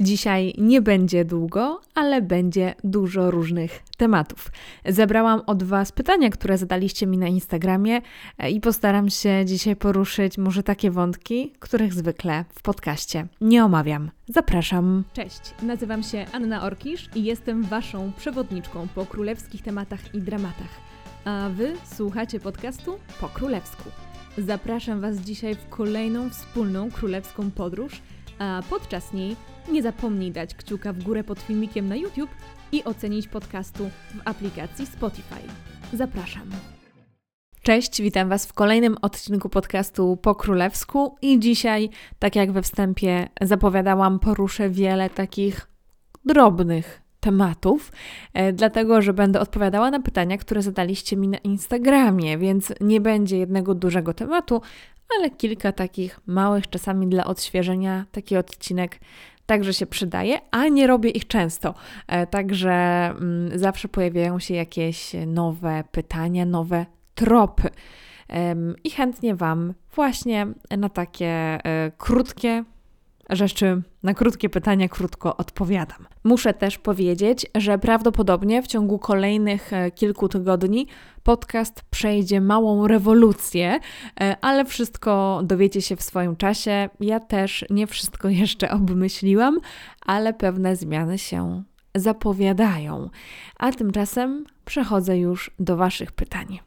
Dzisiaj nie będzie długo, ale będzie dużo różnych tematów. Zebrałam od Was pytania, które zadaliście mi na Instagramie e, i postaram się dzisiaj poruszyć może takie wątki, których zwykle w podcaście nie omawiam. Zapraszam. Cześć, nazywam się Anna Orkisz i jestem Waszą przewodniczką po królewskich tematach i dramatach. A Wy słuchacie podcastu po królewsku. Zapraszam Was dzisiaj w kolejną wspólną królewską podróż, a podczas niej nie zapomnij dać kciuka w górę pod filmikiem na YouTube i ocenić podcastu w aplikacji Spotify. Zapraszam. Cześć, witam Was w kolejnym odcinku podcastu po królewsku i dzisiaj, tak jak we wstępie zapowiadałam, poruszę wiele takich drobnych tematów, e, dlatego że będę odpowiadała na pytania, które zadaliście mi na Instagramie, więc nie będzie jednego dużego tematu, ale kilka takich małych, czasami dla odświeżenia, taki odcinek także się przydaje, a nie robię ich często. E, także mm, zawsze pojawiają się jakieś nowe pytania, nowe tropy. I chętnie Wam właśnie na takie e, krótkie rzeczy, na krótkie pytania krótko odpowiadam. Muszę też powiedzieć, że prawdopodobnie w ciągu kolejnych e, kilku tygodni podcast przejdzie małą rewolucję, e, ale wszystko dowiecie się w swoim czasie. Ja też nie wszystko jeszcze obmyśliłam, ale pewne zmiany się zapowiadają. A tymczasem przechodzę już do Waszych pytań.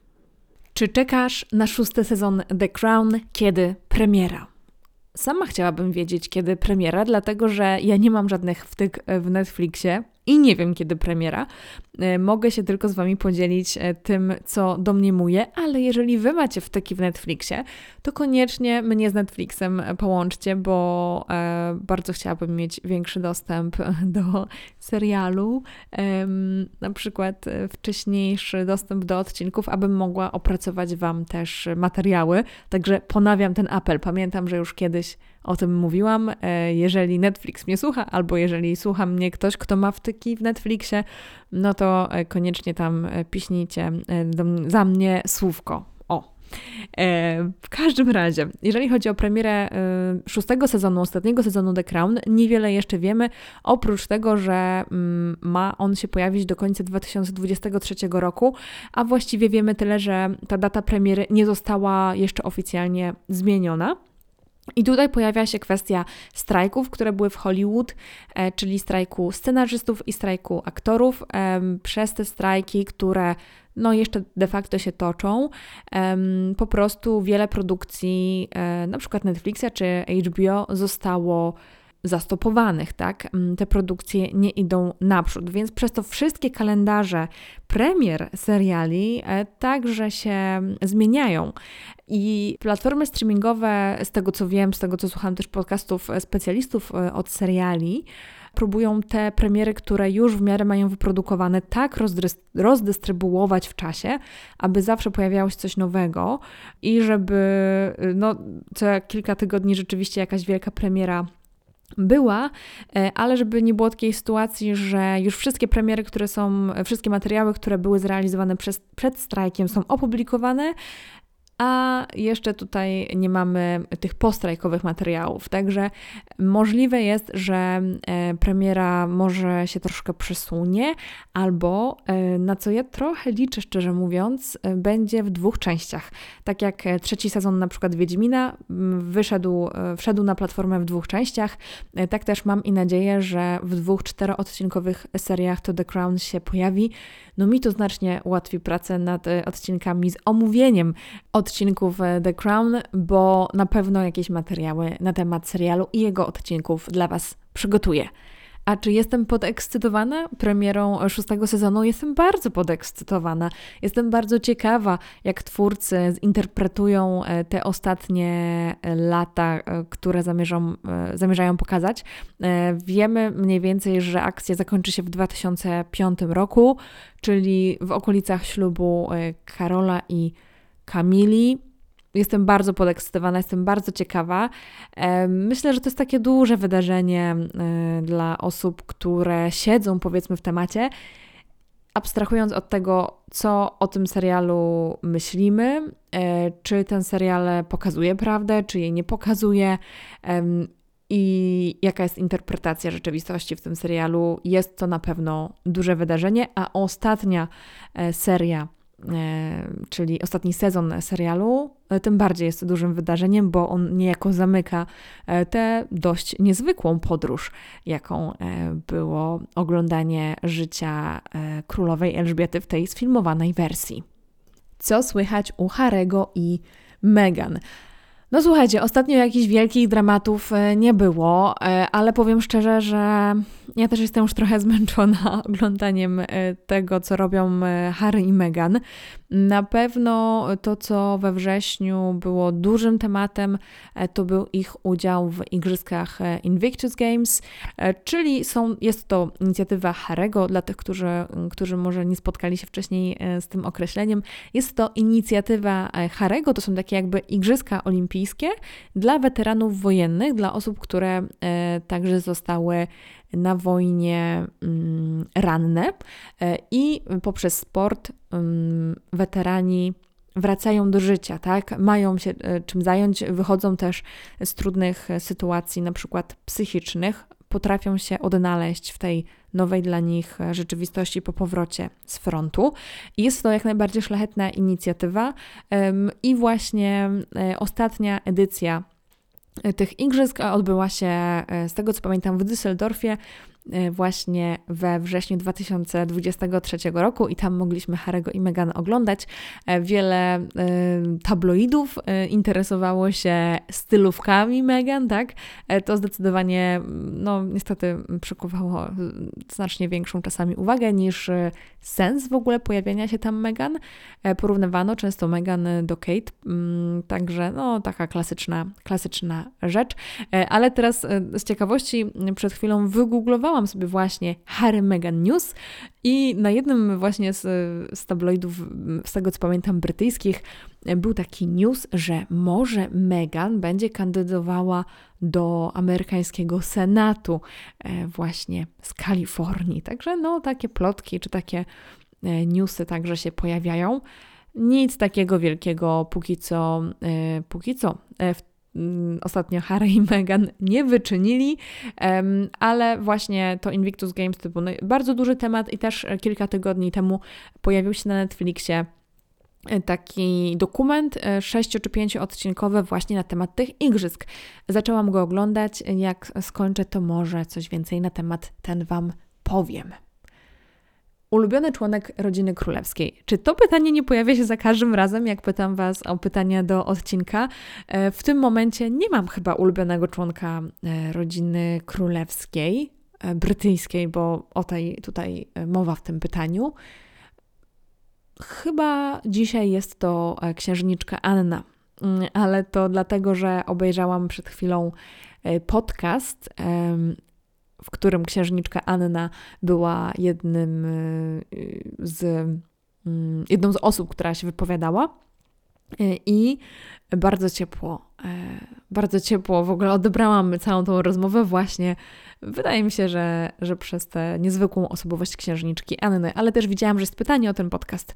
Czy czekasz na szósty sezon The Crown, kiedy premiera? Sama chciałabym wiedzieć, kiedy premiera, dlatego że ja nie mam żadnych wtyk w Netflixie i nie wiem, kiedy premiera. E, mogę się tylko z Wami podzielić e, tym, co domniemuję, ale jeżeli Wy macie wtyki w Netflixie, to koniecznie mnie z Netflixem połączcie, bo e, bardzo chciałabym mieć większy dostęp do serialu, na przykład wcześniejszy dostęp do odcinków, abym mogła opracować Wam też materiały. Także ponawiam ten apel. Pamiętam, że już kiedyś o tym mówiłam. E, jeżeli Netflix mnie słucha, albo jeżeli słucha mnie ktoś, kto ma wtyki w Netflixie, no to e, koniecznie tam e, piśnijcie za mnie słówko. O, w każdym razie, jeżeli chodzi o premierę szóstego sezonu, ostatniego sezonu The Crown, niewiele jeszcze wiemy, oprócz tego, że mm, ma on się pojawić do końca 2023 roku, a właściwie wiemy tyle, że ta data premiery nie została jeszcze oficjalnie zmieniona. I tutaj pojawia się kwestia strajków, które były w Hollywood, e, czyli strajku scenarzystów i strajku aktorów. Przez te strajki, które no jeszcze de facto się toczą, po prostu wiele produkcji, e, na przykład Netflixa czy HBO, zostało zastopowanych, tak? Mm, te produkcje nie idą naprzód, więc przez to wszystkie kalendarze premier seriali e, także się zmieniają. I platformy streamingowe, z tego co wiem, z tego co słucham też podcastów e, specjalistów e, od seriali, próbują te premiery, które już w miarę mają wyprodukowane, tak rozdystrybuować w czasie, aby zawsze pojawiało się coś nowego i żeby no, co kilka tygodni rzeczywiście jakaś wielka premiera była, e, ale żeby nie było takiej sytuacji, że już wszystkie premiery, które są, wszystkie materiały, które były zrealizowane przez, przed strajkiem są opublikowane, a jeszcze tutaj nie mamy tych postrajkowych materiałów. Także możliwe jest, że e, premiera może się troszkę przesunie, albo e, na co ja trochę liczę, szczerze mówiąc, e, będzie w dwóch częściach. Tak jak trzeci sezon na przykład Wiedźmina wyszedł, wszedł na platformę w dwóch częściach, tak też mam i nadzieję, że w dwóch czteroodcinkowych seriach to The Crown się pojawi. No mi to znacznie ułatwi pracę nad odcinkami z omówieniem od odcinków e, The Crown, bo na pewno jakieś materiały na temat serialu i jego odcinków dla Was przygotuję. A czy jestem podekscytowana premierą szóstego sezonu? Jestem bardzo podekscytowana. Jestem bardzo ciekawa, jak twórcy zinterpretują e, te ostatnie lata, e, które zamierzą, zamierzają pokazać. Wiemy mniej więcej, że akcja zakończy się w 2005 roku, czyli w okolicach ślubu Karola i Kamili. Jestem bardzo podekscytowana, jestem bardzo ciekawa. Myślę, że to jest takie duże wydarzenie e, dla osób, które siedzą powiedzmy w temacie. Abstrahując od tego, co o tym serialu myślimy, e, czy ten serial pokazuje prawdę, czy jej nie pokazuje, i jaka jest interpretacja rzeczywistości w tym serialu. Jest to na pewno duże wydarzenie, a ostatnia e, seria, czyli ostatni sezon serialu, e, tym bardziej jest dużym wydarzeniem, bo on niejako zamyka tę dość niezwykłą podróż, jaką było oglądanie życia królowej Elżbiety w tej sfilmowanej wersji. Co słychać u Harego i Meghan? No słuchajcie, ostatnio jakichś wielkich dramatów e, nie było, e, ale powiem szczerze, że ja też jestem już trochę zmęczona oglądaniem e, tego, co robią Harry i Meghan. Na pewno to, co we wrześniu było dużym tematem, to był ich udział w igrzyskach Invictus Games, czyli są, jest to inicjatywa Harego, dla tych, którzy, którzy może nie spotkali się wcześniej z tym określeniem. Jest to inicjatywa Harego, to są takie jakby igrzyska olimpijskie, dla weteranów wojennych, dla osób, które e, także zostały na wojnie mm, ranne e, i poprzez sport mm, weterani wracają do życia, tak? Mają się e, czym zająć, wychodzą też z trudnych sytuacji, na przykład psychicznych, potrafią się odnaleźć w tej nowej dla nich rzeczywistości po powrocie z frontu. Jest to jak najbardziej szlachetna inicjatywa i właśnie e, ostatnia edycja e, tych igrzysk odbyła się, e, z tego co pamiętam, w Düsseldorfie E, właśnie we wrześniu 2023 roku i tam mogliśmy Harego i Meghan oglądać. E, wiele e, tabloidów interesowało się stylówkami Meghan, tak? To zdecydowanie, no niestety przykuwało znacznie większą czasami uwagę niż sens w ogóle pojawienia się tam Meghan. Porównywano często Meghan do Kate, mm, także no taka klasyczna, klasyczna rzecz. Ale teraz z ciekawości przed chwilą wygooglowałam Wpisałam sobie właśnie Harry Meghan News i na jednym właśnie z, z tabloidów, z tego co pamiętam, brytyjskich, był taki news, że może Meghan będzie kandydowała do amerykańskiego Senatu e, właśnie z Kalifornii. Także no takie plotki czy takie e, newsy także się pojawiają. Nic takiego wielkiego póki co, e, póki co w Mm, ostatnio Harry i Meghan nie wyczynili, ale właśnie to Invictus Games to był bardzo duży temat i też kilka tygodni temu pojawił się na Netflixie e, taki dokument, e, sześcio czy pięcioodcinkowy właśnie na temat tych igrzysk. Zaczęłam go oglądać, jak skończę to może coś więcej na temat ten Wam powiem. Ulubiony członek rodziny królewskiej. Czy to pytanie nie pojawia się za każdym razem, jak pytam Was o pytania do odcinka? E, w tym momencie nie mam chyba ulubionego członka e, rodziny królewskiej, e, brytyjskiej, bo o tej tutaj mowa w tym pytaniu. Chyba dzisiaj jest to księżniczka Anna, mm, ale to dlatego, że obejrzałam przed chwilą podcast w którym księżniczka Anna była jednym y, z, mm, jedną z osób, która się wypowiadała. Y, I bardzo ciepło, e, bardzo ciepło w ogóle odebrałam całą tą rozmowę właśnie. Wydaje mi się, że, że przez tę niezwykłą osobowość księżniczki Anny, ale też widziałam, że jest pytanie o ten podcast,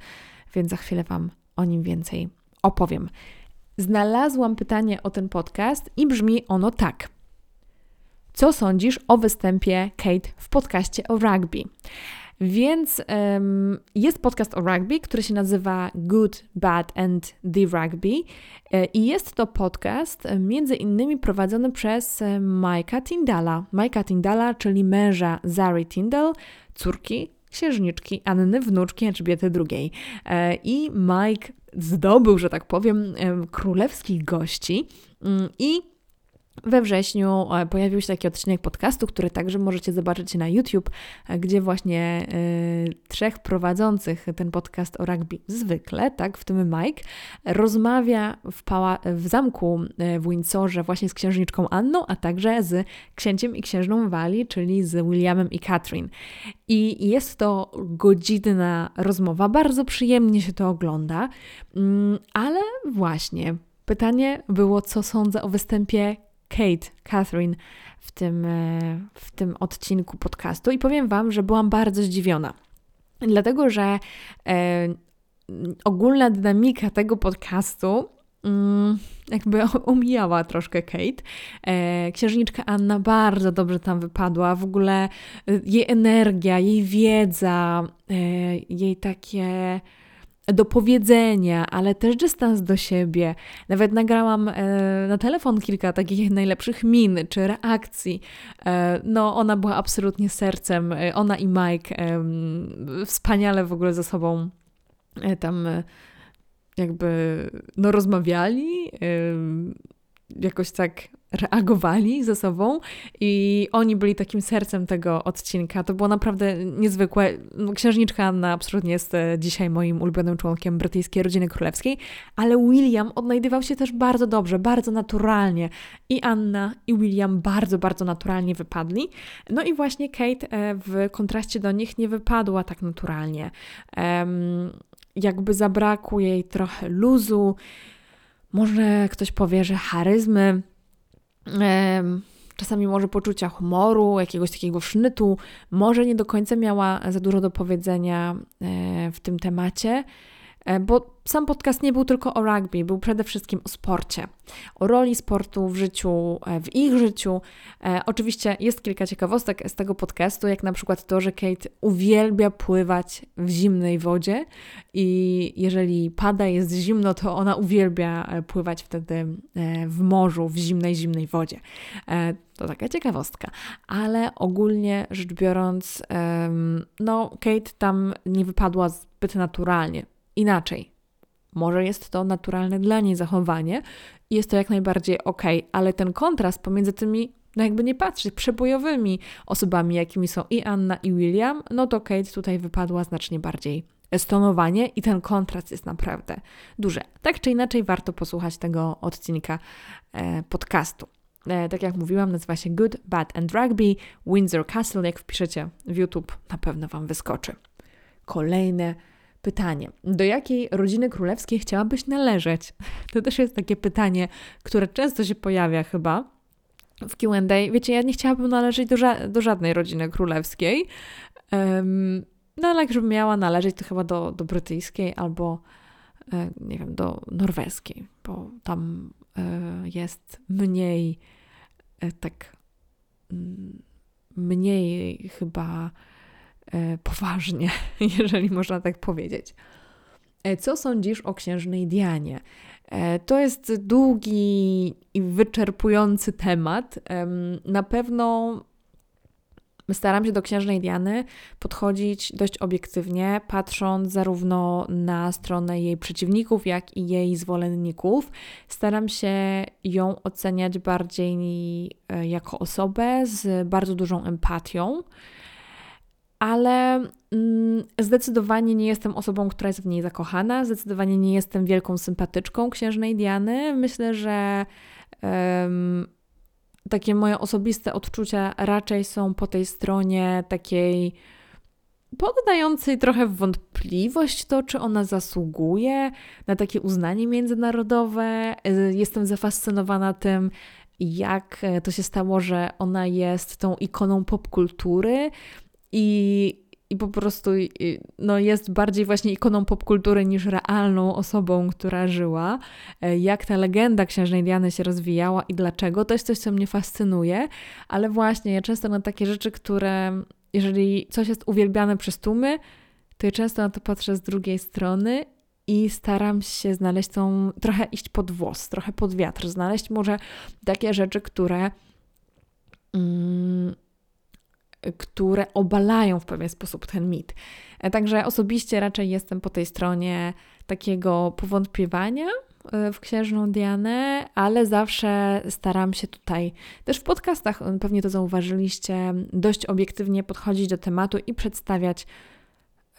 więc za chwilę Wam o nim więcej opowiem. Znalazłam pytanie o ten podcast i brzmi ono tak. Co sądzisz o występie Kate w podcaście o rugby? Więc um, jest podcast o rugby, który się nazywa Good, Bad and the Rugby e, i jest to podcast e, między innymi prowadzony przez e, Mike'a Tindala. Mike'a Tindala, czyli męża Zary Tindall, córki księżniczki Anny, wnuczki Elżbiety II. I Mike zdobył, że tak powiem, królewskich gości mm, i we wrześniu e, pojawił się taki odcinek podcastu, który także możecie zobaczyć na YouTube, e, gdzie właśnie y, trzech prowadzących ten podcast o rugby zwykle, tak, w tym Mike, rozmawia w, pała- w zamku w Windsorze właśnie z księżniczką Anną, a także z księciem i księżną Wali, czyli z Williamem i Catherine. I jest to godzinna rozmowa, bardzo przyjemnie się to ogląda, mm, ale właśnie pytanie było, co sądzę o występie Kate, Catherine w tym, e, w tym odcinku podcastu i powiem Wam, że byłam bardzo zdziwiona. Dlatego, że e, ogólna dynamika tego podcastu mm, jakby omijała troszkę Kate. E, księżniczka Anna bardzo dobrze tam wypadła. W ogóle jej energia, jej wiedza, jej takie do powiedzenia, ale też dystans do siebie. Nawet nagrałam e, na telefon kilka takich najlepszych min czy reakcji. E, no, ona była absolutnie sercem. E, ona i Mike e, wspaniale w ogóle ze sobą e, tam e, jakby no, rozmawiali. Jakoś tak reagowali ze sobą i oni byli takim sercem tego odcinka. To było naprawdę niezwykłe. No, księżniczka Anna absolutnie jest e, dzisiaj moim ulubionym członkiem brytyjskiej rodziny królewskiej, ale William odnajdywał się też bardzo dobrze, bardzo naturalnie. I Anna i William bardzo, bardzo naturalnie wypadli. No i właśnie Kate e, w kontraście do nich nie wypadła tak naturalnie. Jakby zabrakło jej trochę luzu, może ktoś powie, że charyzmy, czasami może poczucia humoru, jakiegoś takiego sznytu, może nie do końca miała za dużo do powiedzenia e, w tym temacie. E, bo sam podcast nie był tylko o rugby, był przede wszystkim o sporcie, o roli sportu w życiu, e, w ich życiu. E, oczywiście jest kilka ciekawostek z tego podcastu, jak na przykład to, że Kate uwielbia pływać w zimnej wodzie i jeżeli pada, jest zimno, to ona uwielbia pływać wtedy w morzu, w zimnej, zimnej wodzie. To taka ciekawostka, ale ogólnie rzecz biorąc, no, Kate tam nie wypadła zbyt naturalnie inaczej. Może jest to naturalne dla niej zachowanie i jest to jak najbardziej ok, ale ten kontrast pomiędzy tymi, no jakby nie patrzeć, przebojowymi osobami, jakimi są i Anna, i William, no to Kate tutaj wypadła znacznie bardziej stonowanie i ten kontrast jest naprawdę duży. Tak czy inaczej, warto posłuchać tego odcinka e, podcastu. E, tak jak mówiłam, nazywa się Good, Bad and Rugby Windsor Castle. Jak wpiszecie w YouTube, na pewno Wam wyskoczy. Kolejne Pytanie: do jakiej rodziny królewskiej chciałabyś należeć? To też jest takie pytanie, które często się pojawia chyba w QA. Wiecie, ja nie chciałabym należeć do, ża do żadnej rodziny królewskiej. Um, no ale jakbym miała należeć, to chyba do, do brytyjskiej albo e, nie wiem, do norweskiej, bo tam e, jest mniej e, tak mniej chyba poważnie, jeżeli można tak powiedzieć. E, co sądzisz o księżnej Dianie? E, to jest długi i wyczerpujący temat. Na pewno staram się do księżnej Diany podchodzić dość obiektywnie, patrząc zarówno na stronę jej przeciwników, jak i jej zwolenników. Staram się ją oceniać bardziej jako osobę z bardzo dużą empatią ale mm, zdecydowanie nie jestem osobą, która jest w niej zakochana, zdecydowanie nie jestem wielką sympatyczką księżnej Diany. Myślę, że um, takie moje osobiste odczucia raczej są po tej stronie takiej poddającej trochę wątpliwość to, czy ona zasługuje na takie uznanie międzynarodowe. Jestem zafascynowana tym, jak to się stało, że ona jest tą ikoną popkultury, i, i po prostu no, jest bardziej właśnie ikoną popkultury niż realną osobą, która żyła. E, jak ta legenda księżnej Diany się rozwijała i dlaczego, to jest coś, co mnie fascynuje, ale właśnie ja często na takie rzeczy, które jeżeli coś jest uwielbiane przez tłumy, to ja często na to patrzę z drugiej strony i staram się znaleźć tą, trochę iść pod włos, trochę pod wiatr, znaleźć może takie rzeczy, które mm, które obalają w pewien sposób ten mit. E, także osobiście raczej jestem po tej stronie takiego powątpiewania e, w księżną Dianę, ale zawsze staram się tutaj, też w podcastach pewnie to zauważyliście, dość obiektywnie podchodzić do tematu i przedstawiać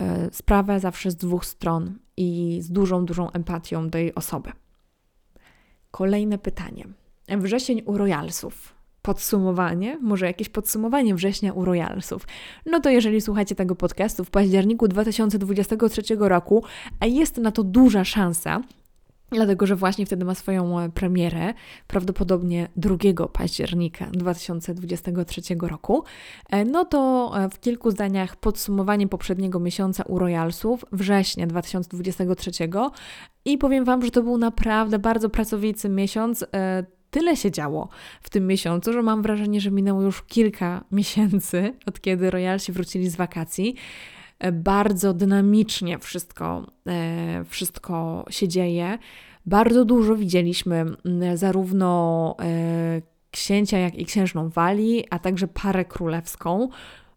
e, sprawę zawsze z dwóch stron i z dużą, dużą empatią do jej osoby. Kolejne pytanie. Wrzesień u Royalsów podsumowanie, może jakieś podsumowanie września u Royalsów. No to jeżeli słuchacie tego podcastu w październiku 2023 roku, a jest na to duża szansa, dlatego że właśnie wtedy ma swoją e, premierę, prawdopodobnie 2 października 2023 roku. E, no to e, w kilku zdaniach podsumowanie poprzedniego miesiąca u Royalsów, września 2023 i powiem Wam, że to był naprawdę bardzo pracowity miesiąc tyle się działo w tym miesiącu, że mam wrażenie, że minęło już kilka miesięcy, od kiedy Royalsi wrócili z wakacji. E, bardzo dynamicznie wszystko, e, wszystko się dzieje. Bardzo dużo widzieliśmy zarówno e, księcia, jak i księżną Walii, a także parę królewską.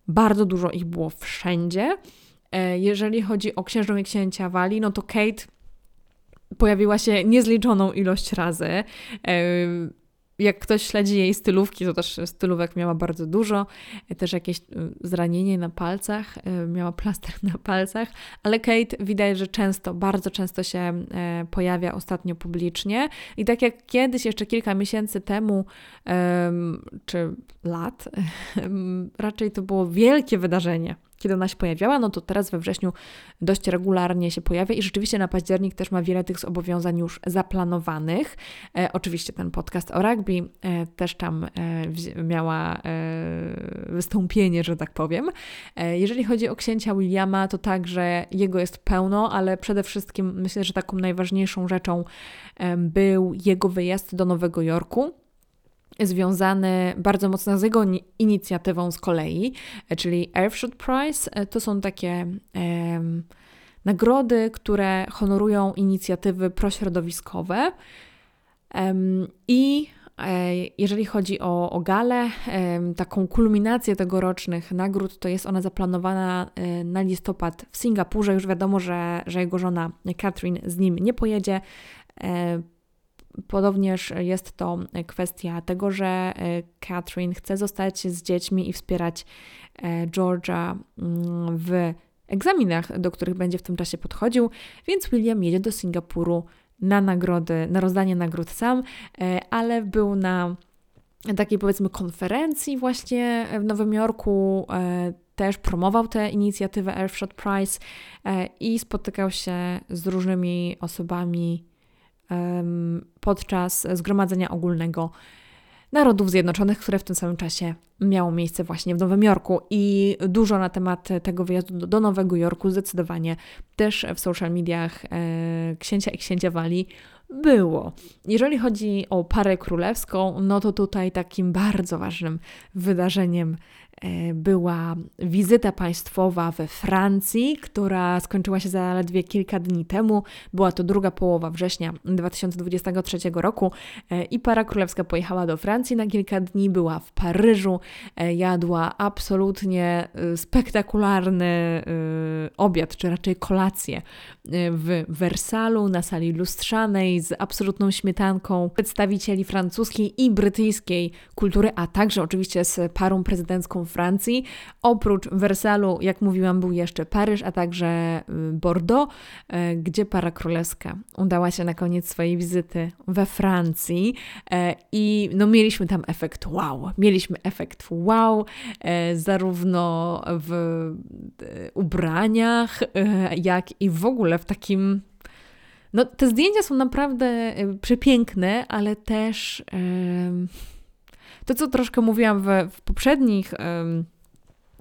Bardzo dużo ich było wszędzie. Jeżeli chodzi o księżną i księcia Walii, no to Kate pojawiła się niezliczoną ilość razy. Jak ktoś śledzi jej stylówki, to też stylówek miała bardzo dużo, też jakieś zranienie na palcach, y, miała plaster na palcach, ale Kate widać, że często, bardzo często się e, pojawia ostatnio publicznie. I tak jak kiedyś, jeszcze kilka miesięcy temu, czy lat, raczej to było wielkie wydarzenie kiedy ona się pojawiała, no to teraz we wrześniu dość regularnie się pojawia i rzeczywiście na październik też ma wiele tych zobowiązań już zaplanowanych. E, oczywiście ten podcast o rugby e, też tam e, miała e, wystąpienie, że tak powiem. E, jeżeli chodzi o księcia Williama, to także jego jest pełno, ale przede wszystkim myślę, że taką najważniejszą rzeczą był jego wyjazd do Nowego Jorku związany bardzo mocno z jego inicjatywą z kolei, e, czyli Earthshot Prize. E, to są takie um, nagrody, które honorują inicjatywy prośrodowiskowe. Um, I e, jeżeli chodzi o, o galę, taką kulminację tegorocznych nagród, to jest ona zaplanowana na listopad w Singapurze. Już wiadomo, że, że jego żona Catherine z nim nie pojedzie. Podobnież jest to kwestia tego, że e, Catherine chce zostać z dziećmi i wspierać e, Georgia mm, w egzaminach, do których będzie w tym czasie podchodził, więc William jedzie do Singapuru na nagrody, na rozdanie nagród sam, e, ale był na takiej powiedzmy konferencji właśnie w Nowym Jorku, też promował tę inicjatywę Earthshot Prize i spotykał się z różnymi osobami podczas Zgromadzenia Ogólnego Narodów Zjednoczonych, które w tym samym czasie miało miejsce właśnie w Nowym Jorku. I dużo na temat tego wyjazdu do Nowego Jorku zdecydowanie też w social mediach e, księcia i księcia Wali było. Jeżeli chodzi o parę królewską, no to tutaj takim bardzo ważnym wydarzeniem była wizyta państwowa we Francji, która skończyła się zaledwie kilka dni temu. Była to druga połowa września 2023 roku e, i para królewska pojechała do Francji na kilka dni, była w Paryżu, e, jadła absolutnie spektakularny obiad, czy raczej kolację w Wersalu na sali lustrzanej z absolutną śmietanką przedstawicieli francuskiej i brytyjskiej kultury, a także oczywiście z parą prezydencką Francji. Oprócz Wersalu, jak mówiłam, był jeszcze Paryż, a także y, Bordeaux, y, gdzie para królewska udała się na koniec swojej wizyty we Francji y, i no mieliśmy tam efekt wow. Mieliśmy efekt wow, zarówno w ubraniach, jak i w ogóle w takim no, te zdjęcia są naprawdę przepiękne, ale też to, co troszkę mówiłam w, w poprzednich.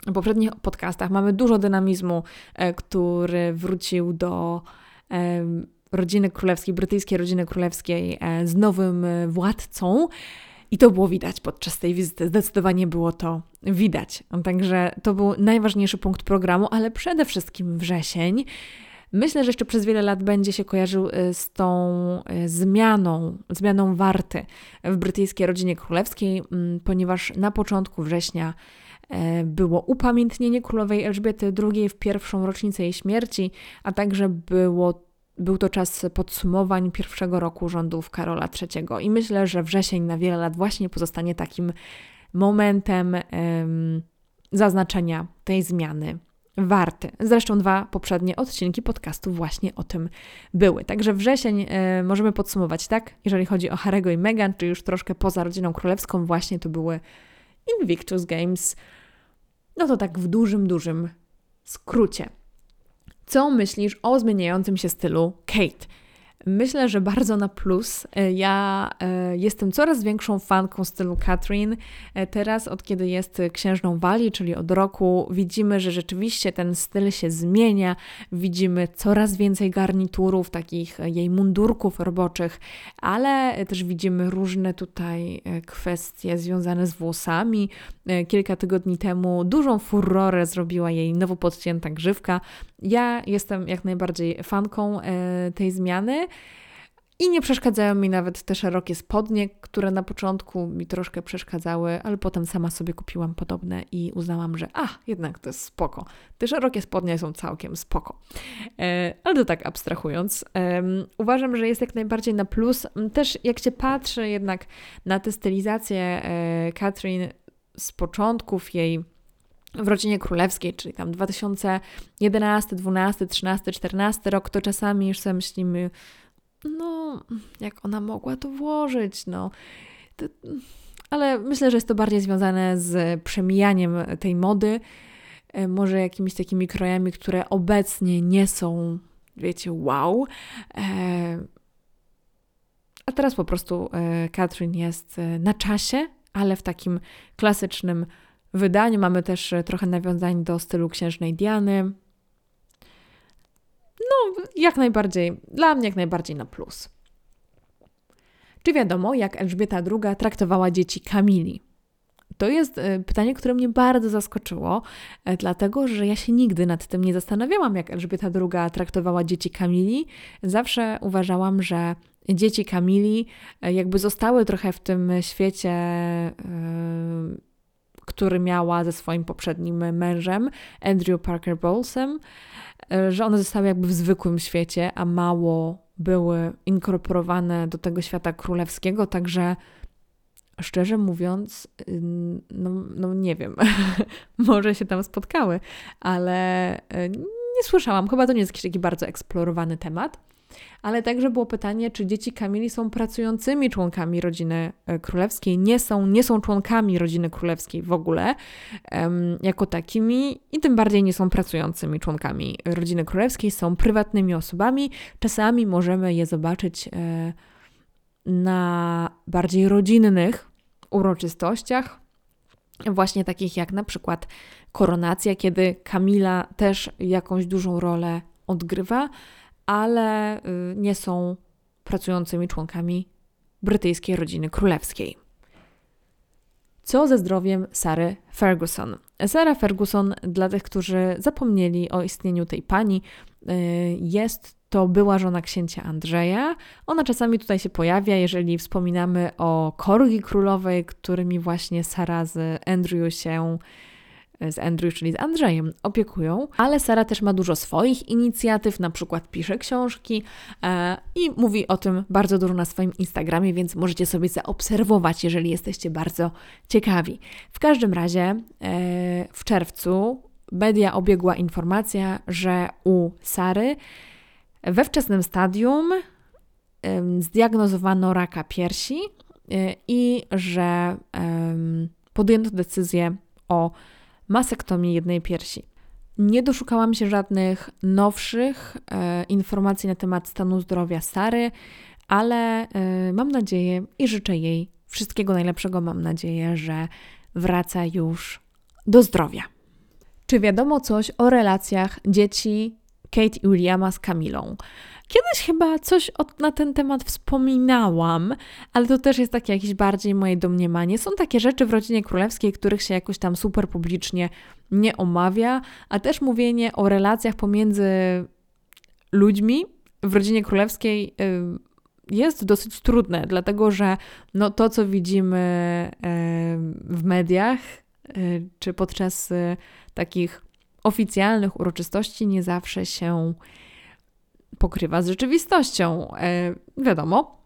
W poprzednich podcastach mamy dużo dynamizmu, e, który wrócił do rodziny królewskiej, brytyjskiej rodziny królewskiej e, z nowym e, władcą. I to było widać podczas tej wizyty. Zdecydowanie było to widać. Także to był najważniejszy punkt programu, ale przede wszystkim wrzesień. Myślę, że jeszcze przez wiele lat będzie się kojarzył y, z tą y, zmianą, zmianą warty w brytyjskiej rodzinie królewskiej, mm, ponieważ na początku września e, było upamiętnienie królowej Elżbiety II w pierwszą rocznicę jej śmierci, a także było, był to czas podsumowań pierwszego roku rządów Karola III. I myślę, że wrzesień na wiele lat właśnie pozostanie takim momentem um, zaznaczenia tej zmiany warty. Zresztą dwa poprzednie odcinki podcastu właśnie o tym były. Także wrzesień y, możemy podsumować tak, jeżeli chodzi o Harego i Meghan, czy już troszkę poza rodziną królewską, właśnie to były Invictus Games. No to tak w dużym, dużym skrócie. Co myślisz o zmieniającym się stylu Kate? Myślę, że bardzo na plus. E, ja e, jestem coraz większą fanką stylu Catherine. E, teraz, od kiedy jest księżną Walii, czyli od roku, widzimy, że rzeczywiście ten styl się zmienia. Widzimy coraz więcej garniturów, takich jej mundurków roboczych, ale też widzimy różne tutaj kwestie związane z włosami. Kilka tygodni temu dużą furorę zrobiła jej nowo podcięta grzywka. Ja jestem jak najbardziej fanką tej zmiany. I nie przeszkadzają mi nawet te szerokie spodnie, które na początku mi troszkę przeszkadzały, ale potem sama sobie kupiłam podobne i uznałam, że a, jednak to jest spoko. Te szerokie spodnie są całkiem spoko. E, ale to tak abstrahując, e, uważam, że jest jak najbardziej na plus. Też jak się patrzy jednak na tę stylizację e, Catherine z początków jej w rodzinie królewskiej, czyli tam 2011, 12, 13, 14 rok, to czasami już sobie myślimy, no, jak ona mogła to włożyć, no. To, ale myślę, że jest to bardziej związane z przemijaniem tej mody, e, może jakimiś takimi krojami, które obecnie nie są, wiecie, wow. E, a teraz po prostu e, Katrin jest na czasie, ale w takim klasycznym wydaniu. Mamy też trochę nawiązań do stylu księżnej Diany. No, jak najbardziej, dla mnie jak najbardziej na plus. Czy wiadomo, jak Elżbieta II traktowała dzieci Kamili? To jest e, pytanie, które mnie bardzo zaskoczyło, e, dlatego że ja się nigdy nad tym nie zastanawiałam, jak Elżbieta II traktowała dzieci Kamili. Zawsze uważałam, że dzieci Kamili e, jakby zostały trochę w tym świecie, który miała ze swoim poprzednim mężem, Andrew Parker Bowlesem. E, że one zostały jakby w zwykłym świecie, a mało były inkorporowane do tego świata królewskiego, także szczerze mówiąc, no, no nie wiem, może się tam spotkały, ale e, nie słyszałam, chyba to nie jest jakiś taki bardzo eksplorowany temat. Ale także było pytanie, czy dzieci Kamili są pracującymi członkami rodziny e, królewskiej, nie są, nie są członkami rodziny królewskiej w ogóle um, jako takimi i tym bardziej nie są pracującymi członkami rodziny królewskiej, są prywatnymi osobami. Czasami możemy je zobaczyć e, na bardziej rodzinnych uroczystościach, właśnie takich jak na przykład koronacja, kiedy Kamila też jakąś dużą rolę odgrywa ale y, nie są pracującymi członkami brytyjskiej rodziny królewskiej. Co ze zdrowiem Sary Ferguson? Sara Ferguson, dla tych, którzy zapomnieli o istnieniu tej pani, y, jest to była żona księcia Andrzeja. Ona czasami tutaj się pojawia, jeżeli wspominamy o korgi królowej, którymi właśnie Sara z Andrew się z Andrew, czyli z Andrzejem, opiekują, ale Sara też ma dużo swoich inicjatyw, na przykład pisze książki e, i mówi o tym bardzo dużo na swoim Instagramie, więc możecie sobie zaobserwować, jeżeli jesteście bardzo ciekawi. W każdym razie e, w czerwcu media obiegła informacja, że u Sary we wczesnym stadium e, zdiagnozowano raka piersi e, i że podjęto decyzję o masektomii jednej piersi. Nie doszukałam się żadnych nowszych e, informacji na temat stanu zdrowia Sary, ale e, mam nadzieję i życzę jej wszystkiego najlepszego. Mam nadzieję, że wraca już do zdrowia. Czy wiadomo coś o relacjach dzieci Kate i Williama z Kamilą? Kiedyś chyba coś od, na ten temat wspominałam, ale to też jest takie jakieś bardziej moje domniemanie. Są takie rzeczy w rodzinie królewskiej, których się jakoś tam super publicznie nie omawia, a też mówienie o relacjach pomiędzy ludźmi w rodzinie królewskiej y, jest dosyć trudne, dlatego że no, to, co widzimy w mediach, y, czy podczas y, takich oficjalnych uroczystości, nie zawsze się pokrywa z rzeczywistością. E, wiadomo.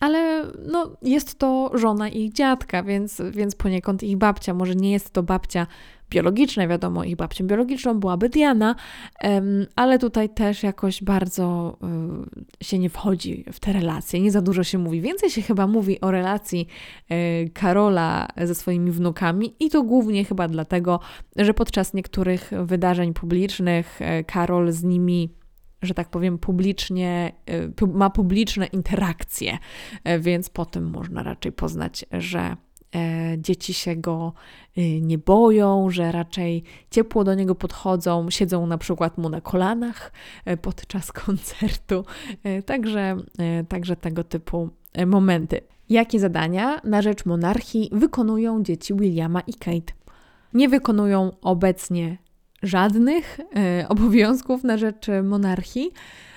Ale no, jest to żona ich dziadka, więc, więc poniekąd ich babcia. Może nie jest to babcia biologiczna, wiadomo, ich babcią biologiczną byłaby Diana, ale tutaj też jakoś bardzo y, się nie wchodzi w te relacje, nie za dużo się mówi. Więcej się chyba mówi o relacji y, Karola ze swoimi wnukami i to głównie chyba dlatego, że podczas niektórych wydarzeń publicznych y, Karol z nimi że tak powiem, publicznie, ma publiczne interakcje, więc po tym można raczej poznać, że dzieci się go nie boją, że raczej ciepło do niego podchodzą, siedzą na przykład mu na kolanach podczas koncertu. Także, także tego typu momenty. Jakie zadania na rzecz monarchii wykonują dzieci Williama i Kate? Nie wykonują obecnie żadnych e, obowiązków na rzecz monarchii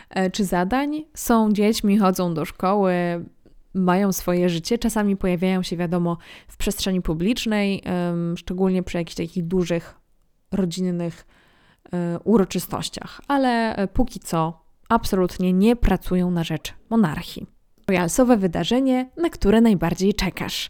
e, czy zadań. Są dziećmi, chodzą do szkoły, mają swoje życie. Czasami pojawiają się, wiadomo, w przestrzeni publicznej, szczególnie przy jakichś takich dużych rodzinnych e, uroczystościach, ale póki co absolutnie nie pracują na rzecz monarchii. Royalsowe wydarzenie, na które najbardziej czekasz.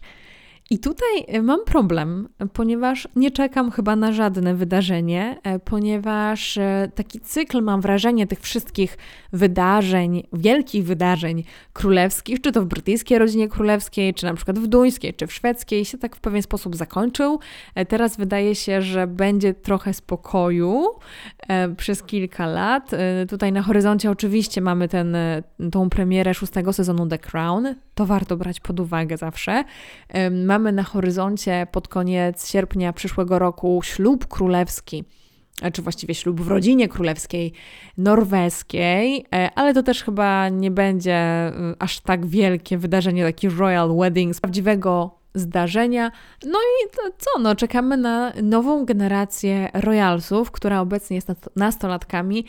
I tutaj e, mam problem, ponieważ nie czekam chyba na żadne wydarzenie, e, ponieważ e, taki cykl, mam wrażenie, tych wszystkich wydarzeń, wielkich wydarzeń królewskich, czy to w brytyjskiej rodzinie królewskiej, czy na przykład w duńskiej, czy w szwedzkiej, się tak w pewien sposób zakończył. Teraz wydaje się, że będzie trochę spokoju przez kilka lat. Tutaj na horyzoncie oczywiście mamy ten, tą premierę szóstego sezonu The Crown. To warto brać pod uwagę zawsze. Mamy na horyzoncie pod koniec sierpnia przyszłego roku ślub królewski czy właściwie ślub w rodzinie królewskiej norweskiej, e, ale to też chyba nie będzie e, aż tak wielkie wydarzenie, taki royal wedding z prawdziwego zdarzenia. No i to co, no czekamy na nową generację royalsów, która obecnie jest nastolatkami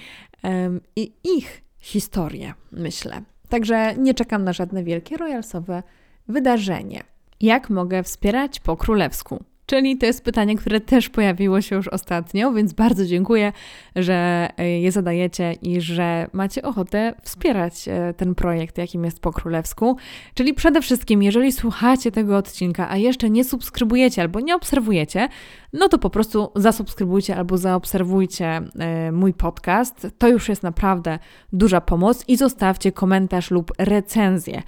i ich historię, myślę. Także nie czekam na żadne wielkie royalsowe wydarzenie. Jak mogę wspierać po królewsku? Czyli to jest pytanie, które też pojawiło się już ostatnio, więc bardzo dziękuję, że e, je zadajecie i że macie ochotę wspierać e, ten projekt, jakim jest po królewsku. Czyli przede wszystkim, jeżeli słuchacie tego odcinka, a jeszcze nie subskrybujecie albo nie obserwujecie, no to po prostu zasubskrybujcie albo zaobserwujcie e, mój podcast. To już jest naprawdę duża pomoc i zostawcie komentarz lub recenzję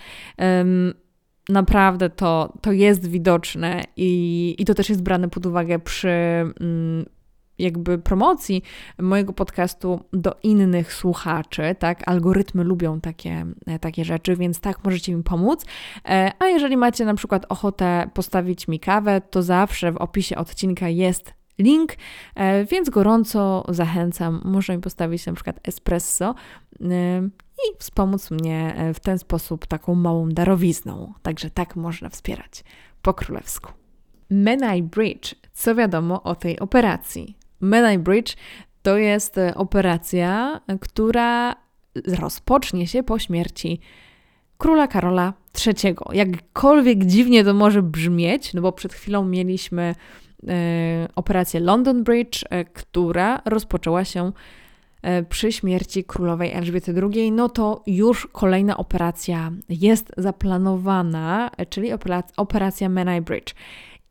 naprawdę to, to jest widoczne i, i to też jest brane pod uwagę przy mm, jakby promocji mojego podcastu do innych słuchaczy, tak? Algorytmy lubią takie, takie rzeczy, więc tak możecie mi pomóc. E, a jeżeli macie na przykład ochotę postawić mi kawę, to zawsze w opisie odcinka jest link, e, więc gorąco zachęcam. Można mi postawić na przykład espresso e, i wspomóc mnie e, w ten sposób taką małą darowizną. Także tak można wspierać po królewsku. Menai Bridge. Co wiadomo o tej operacji? Menai Bridge to jest operacja, która rozpocznie się po śmierci króla Karola III. Jakkolwiek dziwnie to może brzmieć, no bo przed chwilą mieliśmy E, operację London Bridge, e, która rozpoczęła się e, przy śmierci królowej Elżbiety II, no to już kolejna operacja jest zaplanowana, czyli operacja Menai Bridge.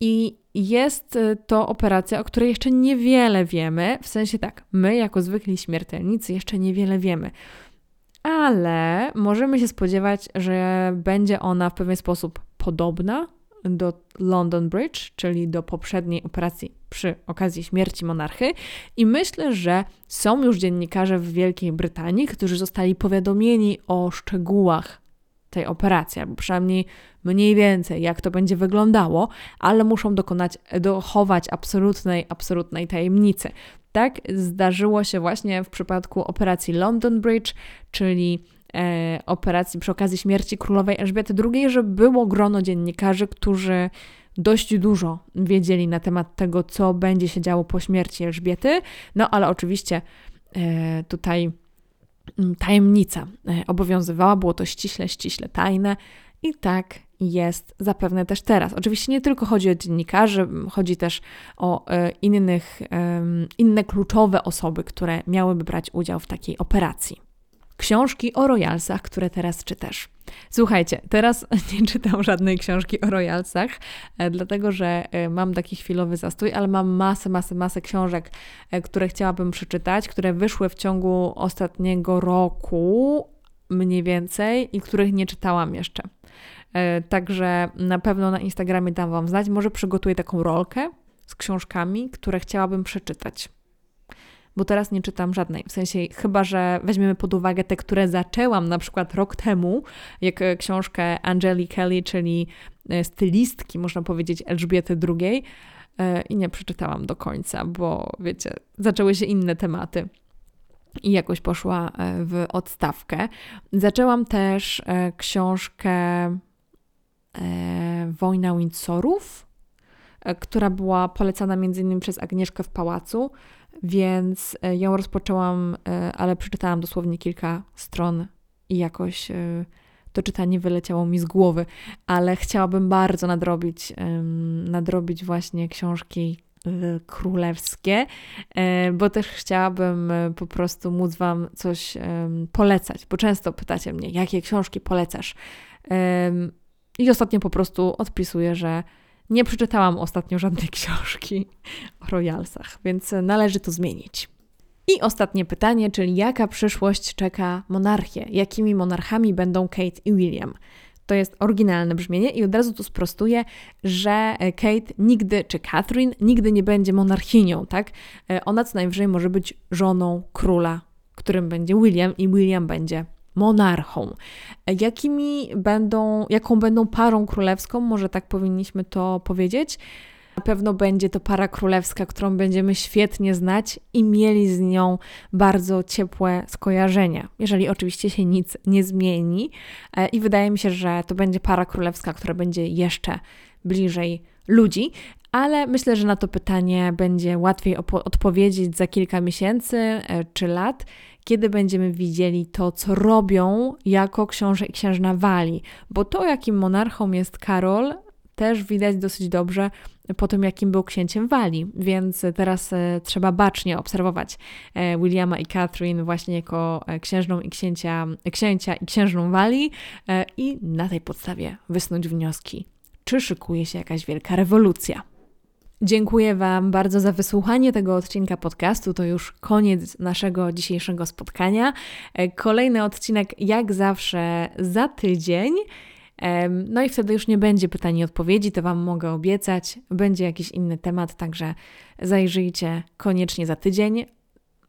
I jest to operacja, o której jeszcze niewiele wiemy, w sensie tak, my jako zwykli śmiertelnicy jeszcze niewiele wiemy, ale możemy się spodziewać, że będzie ona w pewien sposób podobna do London Bridge, czyli do poprzedniej operacji przy okazji śmierci monarchy. I myślę, że są już dziennikarze w Wielkiej Brytanii, którzy zostali powiadomieni o szczegółach tej operacji, albo przynajmniej mniej więcej, jak to będzie wyglądało, ale muszą dokonać, dochować absolutnej, absolutnej tajemnicy. Tak zdarzyło się właśnie w przypadku operacji London Bridge, czyli e, operacji przy okazji śmierci królowej Elżbiety II, że było grono dziennikarzy, którzy dość dużo wiedzieli na temat tego, co będzie się działo po śmierci Elżbiety. No ale oczywiście e, tutaj mm, tajemnica e, obowiązywała, było to ściśle, ściśle tajne i tak jest zapewne też teraz. Oczywiście nie tylko chodzi o dziennikarzy, chodzi też o e, innych, inne kluczowe osoby, które miałyby brać udział w takiej operacji książki o royalsach, które teraz czytasz. Słuchajcie, teraz nie czytam żadnej książki o royalsach, e, dlatego że e, mam taki chwilowy zastój, ale mam masę, masę, masę książek, e, które chciałabym przeczytać, które wyszły w ciągu ostatniego roku mniej więcej i których nie czytałam jeszcze. Także na pewno na Instagramie dam Wam znać. Może przygotuję taką rolkę z książkami, które chciałabym przeczytać. Bo teraz nie czytam żadnej. W sensie, chyba że weźmiemy pod uwagę te, które zaczęłam na przykład rok temu, jak e, książkę Angeli Kelly, czyli e, stylistki, można powiedzieć, Elżbiety II, i nie przeczytałam do końca, bo wiecie, zaczęły się inne tematy i jakoś poszła w odstawkę. Zaczęłam też książkę Wojna Windsorów, E, która była polecana innymi przez Agnieszkę w pałacu, więc e, ją rozpoczęłam, e, ale przeczytałam dosłownie kilka stron i jakoś to czytanie wyleciało mi z głowy, ale chciałabym bardzo nadrobić, nadrobić właśnie książki królewskie, bo też chciałabym po prostu móc Wam coś polecać, bo często pytacie mnie, jakie książki polecasz. I ostatnio po prostu odpisuję, że nie przeczytałam ostatnio żadnej książki o royalsach, więc należy to zmienić. I ostatnie pytanie, czyli jaka przyszłość czeka monarchię? Jakimi monarchami będą Kate i William? To jest oryginalne brzmienie i od razu tu sprostuję, że Kate nigdy, czy Catherine, nigdy nie będzie monarchinią, tak? Ona co najwyżej może być żoną króla, którym będzie William i William będzie monarchą. Jakimi będą, jaką będą parą królewską, może tak powinniśmy to powiedzieć. Na pewno będzie to para królewska, którą będziemy świetnie znać i mieli z nią bardzo ciepłe skojarzenia, jeżeli oczywiście się nic nie zmieni. E, I wydaje mi się, że to będzie para królewska, która będzie jeszcze bliżej ludzi, ale myślę, że na to pytanie będzie łatwiej odpowiedzieć za kilka miesięcy e, czy lat, kiedy będziemy widzieli to, co robią jako książę i księżna Wali. Bo to, jakim monarchą jest Karol, też widać dosyć dobrze po tym, jakim był księciem Wali, więc teraz e, trzeba bacznie obserwować e, Williama i Catherine właśnie jako księżną i księcia, księcia i księżną Wali i na tej podstawie wysnuć wnioski, czy szykuje się jakaś wielka rewolucja. Dziękuję Wam bardzo za wysłuchanie tego odcinka podcastu. To już koniec naszego dzisiejszego spotkania. E, kolejny odcinek, jak zawsze, za tydzień. No i wtedy już nie będzie pytań i odpowiedzi, to Wam mogę obiecać. Będzie jakiś inny temat, także zajrzyjcie koniecznie za tydzień.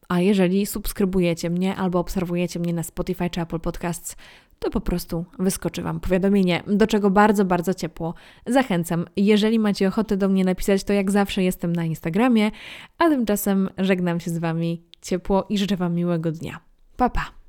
A jeżeli subskrybujecie mnie albo obserwujecie mnie na Spotify czy Apple Podcasts, to po prostu wyskoczy Wam powiadomienie, do czego bardzo, bardzo ciepło zachęcam. Jeżeli macie ochotę do mnie napisać, to jak zawsze jestem na Instagramie, a tymczasem żegnam się z Wami ciepło i życzę Wam miłego dnia. Pa, pa!